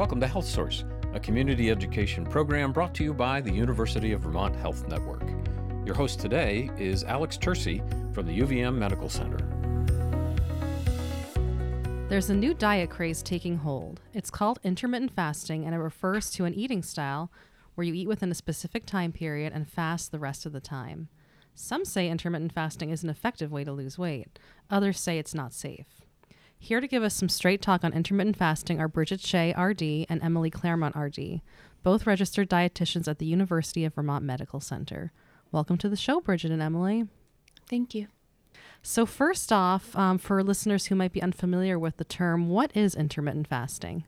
Welcome to Health Source, a community education program brought to you by the University of Vermont Health Network. Your host today is Alex Tursi from the UVM Medical Center. There's a new diet craze taking hold. It's called intermittent fasting, and it refers to an eating style where you eat within a specific time period and fast the rest of the time. Some say intermittent fasting is an effective way to lose weight, others say it's not safe. Here to give us some straight talk on intermittent fasting are Bridget Shea, RD, and Emily Claremont, RD, both registered dietitians at the University of Vermont Medical Center. Welcome to the show, Bridget and Emily. Thank you. So, first off, um, for listeners who might be unfamiliar with the term, what is intermittent fasting?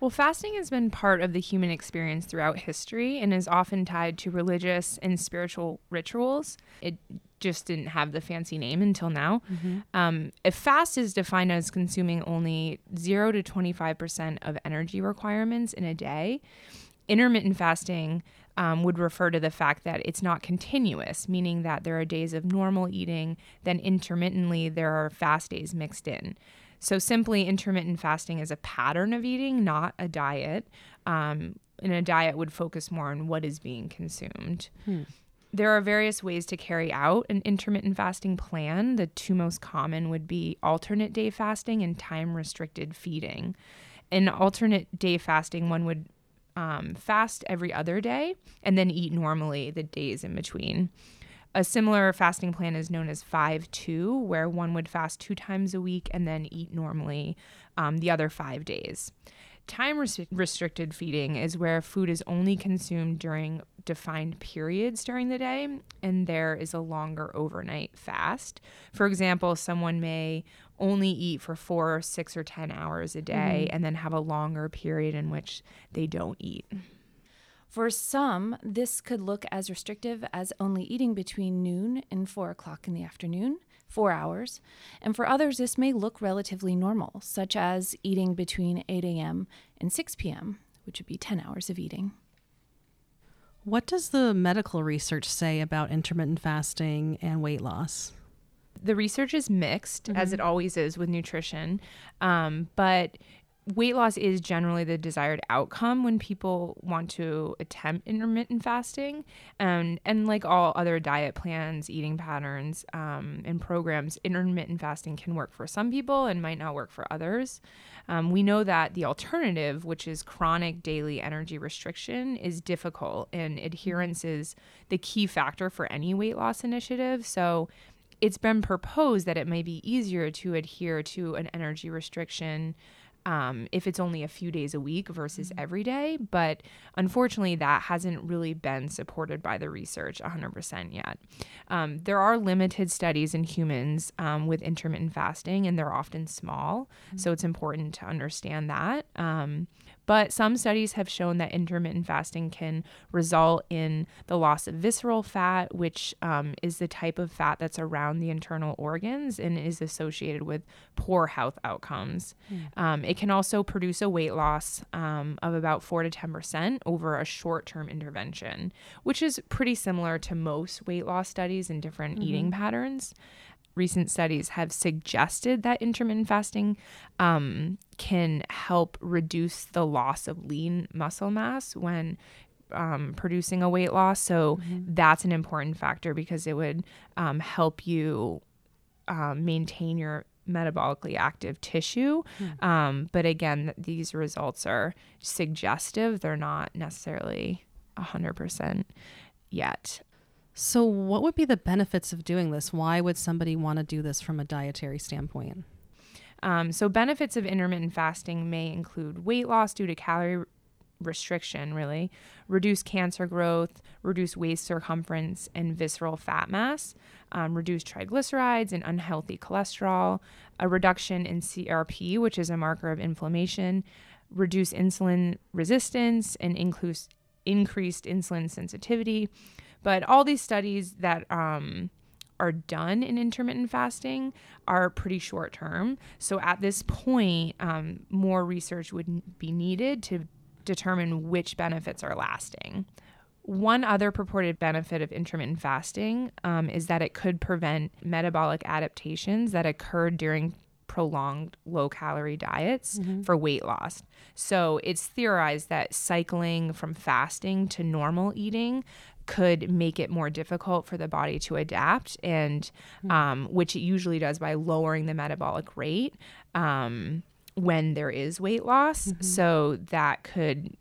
Well, fasting has been part of the human experience throughout history and is often tied to religious and spiritual rituals. It just didn't have the fancy name until now. Mm-hmm. Um, a fast is defined as consuming only 0 to 25% of energy requirements in a day. Intermittent fasting um, would refer to the fact that it's not continuous, meaning that there are days of normal eating, then intermittently there are fast days mixed in. So, simply intermittent fasting is a pattern of eating, not a diet. Um, and a diet would focus more on what is being consumed. Hmm. There are various ways to carry out an intermittent fasting plan. The two most common would be alternate day fasting and time restricted feeding. In alternate day fasting, one would um, fast every other day and then eat normally the days in between. A similar fasting plan is known as 5 2, where one would fast two times a week and then eat normally um, the other five days. Time res- restricted feeding is where food is only consumed during defined periods during the day, and there is a longer overnight fast. For example, someone may only eat for four, six, or 10 hours a day mm-hmm. and then have a longer period in which they don't eat. For some, this could look as restrictive as only eating between noon and 4 o'clock in the afternoon, four hours. And for others, this may look relatively normal, such as eating between 8 a.m. and 6 p.m., which would be 10 hours of eating. What does the medical research say about intermittent fasting and weight loss? The research is mixed, mm-hmm. as it always is with nutrition, um, but weight loss is generally the desired outcome when people want to attempt intermittent fasting and and like all other diet plans eating patterns um, and programs intermittent fasting can work for some people and might not work for others. Um, we know that the alternative which is chronic daily energy restriction is difficult and adherence is the key factor for any weight loss initiative. So it's been proposed that it may be easier to adhere to an energy restriction um, if it's only a few days a week versus mm-hmm. every day. But unfortunately, that hasn't really been supported by the research 100% yet. Um, there are limited studies in humans um, with intermittent fasting, and they're often small. Mm-hmm. So it's important to understand that. But some studies have shown that intermittent fasting can result in the loss of visceral fat, which um, is the type of fat that's around the internal organs and is associated with poor health outcomes. Mm. Um, it can also produce a weight loss um, of about 4 to 10% over a short term intervention, which is pretty similar to most weight loss studies in different mm-hmm. eating patterns recent studies have suggested that intermittent fasting um, can help reduce the loss of lean muscle mass when um, producing a weight loss. So mm-hmm. that's an important factor because it would um, help you um, maintain your metabolically active tissue. Mm-hmm. Um, but again, these results are suggestive, they're not necessarily 100% yet. So, what would be the benefits of doing this? Why would somebody want to do this from a dietary standpoint? Um, so, benefits of intermittent fasting may include weight loss due to calorie restriction, really, reduce cancer growth, reduce waist circumference and visceral fat mass, um, reduce triglycerides and unhealthy cholesterol, a reduction in CRP, which is a marker of inflammation, reduce insulin resistance, and increase, increased insulin sensitivity but all these studies that um, are done in intermittent fasting are pretty short term. So at this point, um, more research would be needed to determine which benefits are lasting. One other purported benefit of intermittent fasting um, is that it could prevent metabolic adaptations that occurred during prolonged low calorie diets for weight loss. So it's theorized that cycling from fasting to normal eating could make it more difficult for the body to adapt, and um, which it usually does by lowering the metabolic rate um, when there is weight loss. So that could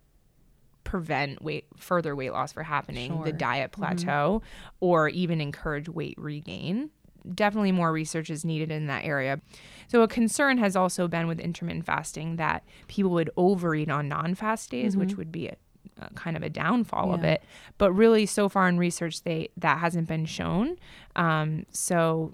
prevent weight further weight loss for happening, the diet plateau, or even encourage weight regain. Definitely more research is needed in that area. So a concern has also been with intermittent fasting that people would overeat on non-fast days, which would be kind of a downfall of it. But really, so far in research, they that hasn't been shown. Um, so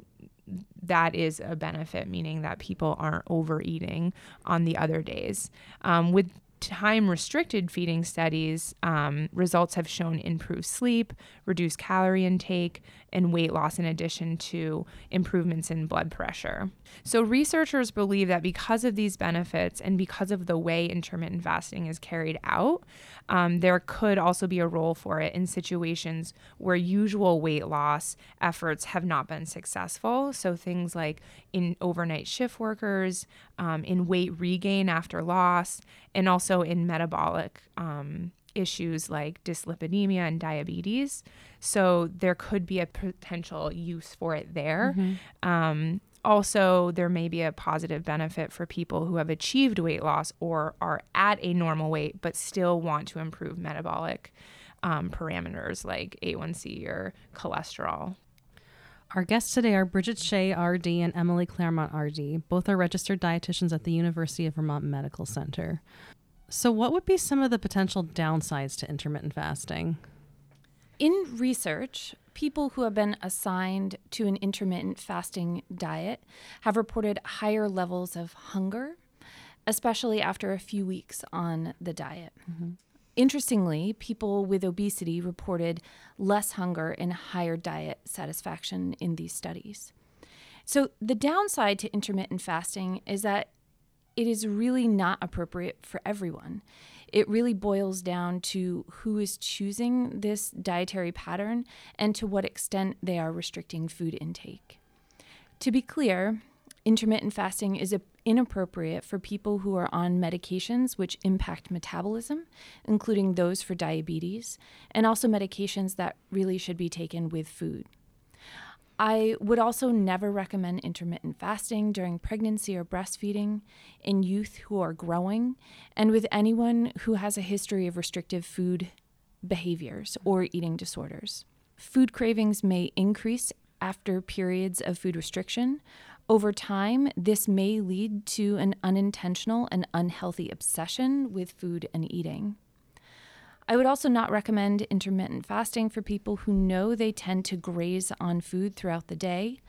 that is a benefit, meaning that people aren't overeating on the other days. Um, with time restricted feeding studies, um, results have shown improved sleep, reduced calorie intake, and weight loss, in addition to improvements in blood pressure. So, researchers believe that because of these benefits and because of the way intermittent fasting is carried out, um, there could also be a role for it in situations where usual weight loss efforts have not been successful. So, things like in overnight shift workers, um, in weight regain after loss, and also in metabolic um, issues like dyslipidemia and diabetes. So, there could be a potential use for it there. Um, also, there may be a positive benefit for people who have achieved weight loss or are at a normal weight but still want to improve metabolic um, parameters like A1C or cholesterol. Our guests today are Bridget Shea, RD, and Emily Claremont, RD. Both are registered dietitians at the University of Vermont Medical Center. So, what would be some of the potential downsides to intermittent fasting? In research, people who have been assigned to an intermittent fasting diet have reported higher levels of hunger, especially after a few weeks on the diet. Mm-hmm. Interestingly, people with obesity reported less hunger and higher diet satisfaction in these studies. So, the downside to intermittent fasting is that it is really not appropriate for everyone. It really boils down to who is choosing this dietary pattern and to what extent they are restricting food intake. To be clear, intermittent fasting is inappropriate for people who are on medications which impact metabolism, including those for diabetes, and also medications that really should be taken with food. I would also never recommend intermittent fasting during pregnancy or breastfeeding, in youth who are growing, and with anyone who has a history of restrictive food behaviors or eating disorders. Food cravings may increase after periods of food restriction. Over time, this may lead to an unintentional and unhealthy obsession with food and eating. I would also not recommend intermittent fasting for people who know they tend to graze on food throughout the day.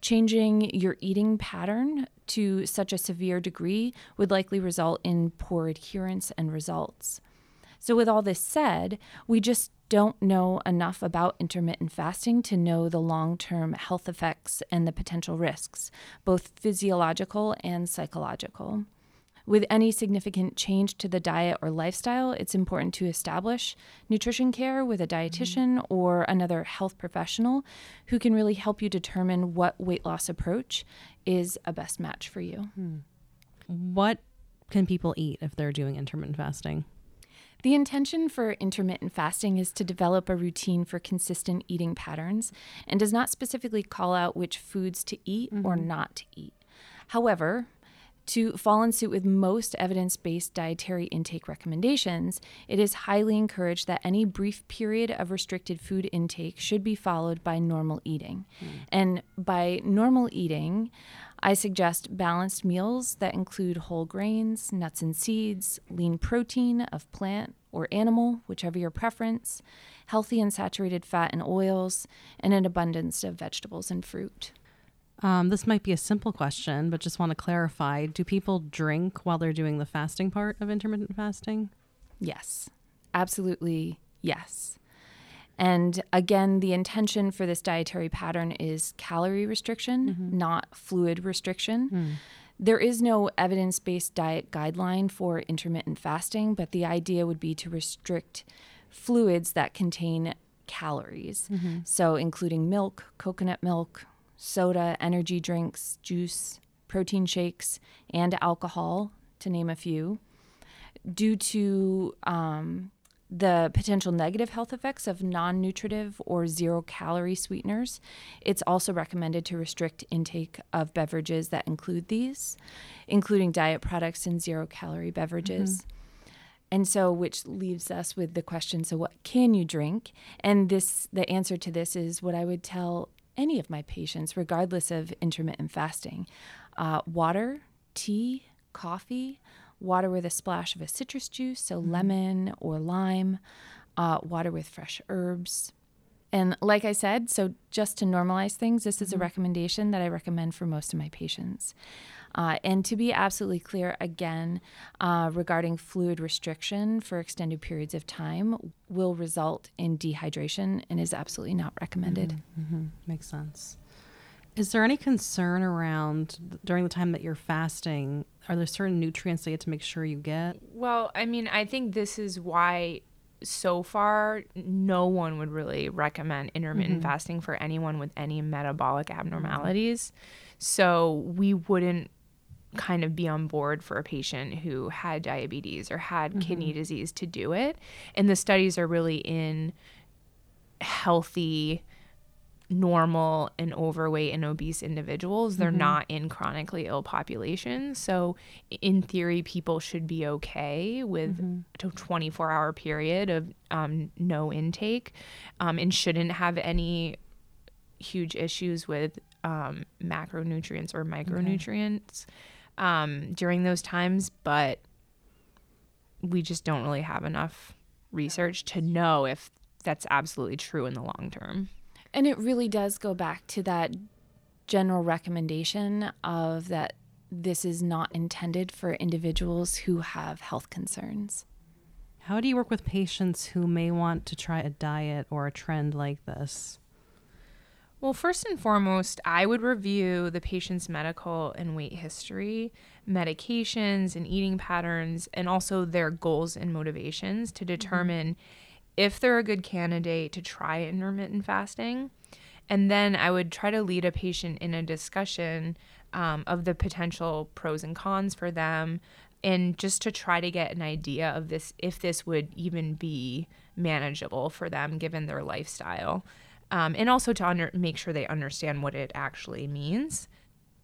Changing your eating pattern to such a severe degree would likely result in poor adherence and results. So, with all this said, we just don't know enough about intermittent fasting to know the long term health effects and the potential risks, both physiological and psychological. With any significant change to the diet or lifestyle, it's important to establish nutrition care with a dietitian mm-hmm. or another health professional who can really help you determine what weight loss approach is a best match for you. Hmm. What can people eat if they're doing intermittent fasting? The intention for intermittent fasting is to develop a routine for consistent eating patterns and does not specifically call out which foods to eat or mm-hmm. not to eat. However, to fall in suit with most evidence based dietary intake recommendations, it is highly encouraged that any brief period of restricted food intake should be followed by normal eating. Hmm. And by normal eating, I suggest balanced meals that include whole grains, nuts and seeds, lean protein of plant or animal, whichever your preference, healthy and saturated fat and oils, and an abundance of vegetables and fruit. Um, this might be a simple question, but just want to clarify do people drink while they're doing the fasting part of intermittent fasting? Yes, absolutely yes. And again, the intention for this dietary pattern is calorie restriction, mm-hmm. not fluid restriction. Mm. There is no evidence based diet guideline for intermittent fasting, but the idea would be to restrict fluids that contain calories. Mm-hmm. So, including milk, coconut milk, soda, energy drinks, juice, protein shakes, and alcohol, to name a few, due to um, the potential negative health effects of non nutritive or zero calorie sweeteners. It's also recommended to restrict intake of beverages that include these, including diet products and zero calorie beverages. Mm-hmm. And so, which leaves us with the question so, what can you drink? And this, the answer to this is what I would tell any of my patients, regardless of intermittent fasting uh, water, tea, coffee, water with a splash of a citrus juice, so mm-hmm. lemon or lime, uh, water with fresh herbs. And like I said, so just to normalize things, this is mm-hmm. a recommendation that I recommend for most of my patients. Uh, and to be absolutely clear, again, uh, regarding fluid restriction for extended periods of time will result in dehydration and is absolutely not recommended. Mm-hmm. Mm-hmm. Makes sense. Is there any concern around during the time that you're fasting are there certain nutrients that you have to make sure you get? Well, I mean, I think this is why so far no one would really recommend intermittent mm-hmm. fasting for anyone with any metabolic abnormalities. So we wouldn't kind of be on board for a patient who had diabetes or had mm-hmm. kidney disease to do it. And the studies are really in healthy normal and overweight and obese individuals. They're mm-hmm. not in chronically ill populations. So, in theory, people should be okay with mm-hmm. a 24 hour period of um, no intake um, and shouldn't have any huge issues with um, macronutrients or micronutrients okay. Um, during those times. But we just don't really have enough research to know if that's absolutely true in the long term. And it really does go back to that general recommendation of that this is not intended for individuals who have health concerns. How do you work with patients who may want to try a diet or a trend like this? Well, first and foremost, I would review the patient's medical and weight history, medications and eating patterns, and also their goals and motivations to mm-hmm. determine mm-hmm if they're a good candidate to try intermittent fasting. And then I would try to lead a patient in a discussion um, of the potential pros and cons for them, and just to try to get an idea of this, if this would even be manageable for them given their lifestyle. Um, and also to under- make sure they understand what it actually means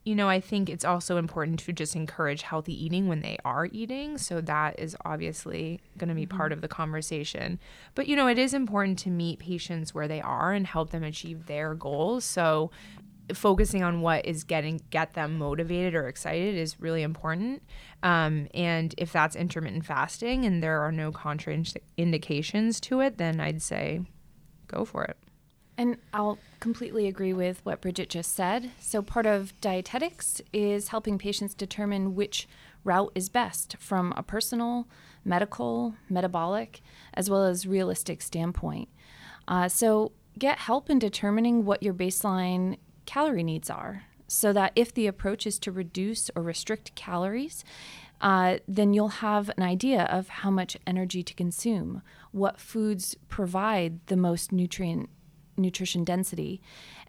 you know, I think it's also important to just encourage healthy eating when they are eating. So that is obviously going to be mm-hmm. part of the conversation. But, you know, it is important to meet patients where they are and help them achieve their goals. So focusing on what is getting get them motivated or excited is really important. Um, and if that's intermittent fasting and there are no contraindications to it, then I'd say go for it. And I'll completely agree with what Bridget just said. So, part of dietetics is helping patients determine which route is best from a personal, medical, metabolic, as well as realistic standpoint. Uh, so, get help in determining what your baseline calorie needs are so that if the approach is to reduce or restrict calories, uh, then you'll have an idea of how much energy to consume, what foods provide the most nutrient nutrition density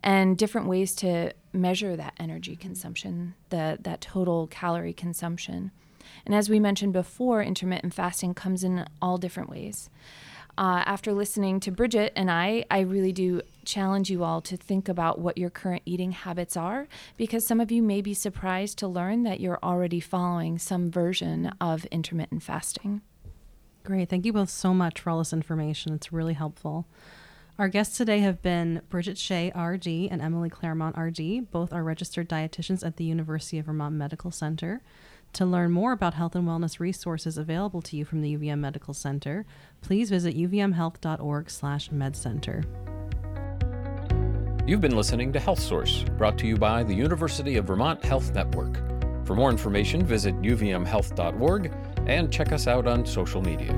and different ways to measure that energy consumption, the, that total calorie consumption. And as we mentioned before, intermittent fasting comes in all different ways. Uh, after listening to Bridget and I, I really do challenge you all to think about what your current eating habits are because some of you may be surprised to learn that you're already following some version of intermittent fasting. Great. Thank you both so much for all this information. It's really helpful. Our guests today have been Bridget Shea, RD, and Emily Claremont, RD. Both are registered dietitians at the University of Vermont Medical Center. To learn more about health and wellness resources available to you from the UVM Medical Center, please visit uvmhealth.org/medcenter. You've been listening to Health Source, brought to you by the University of Vermont Health Network. For more information, visit uvmhealth.org and check us out on social media.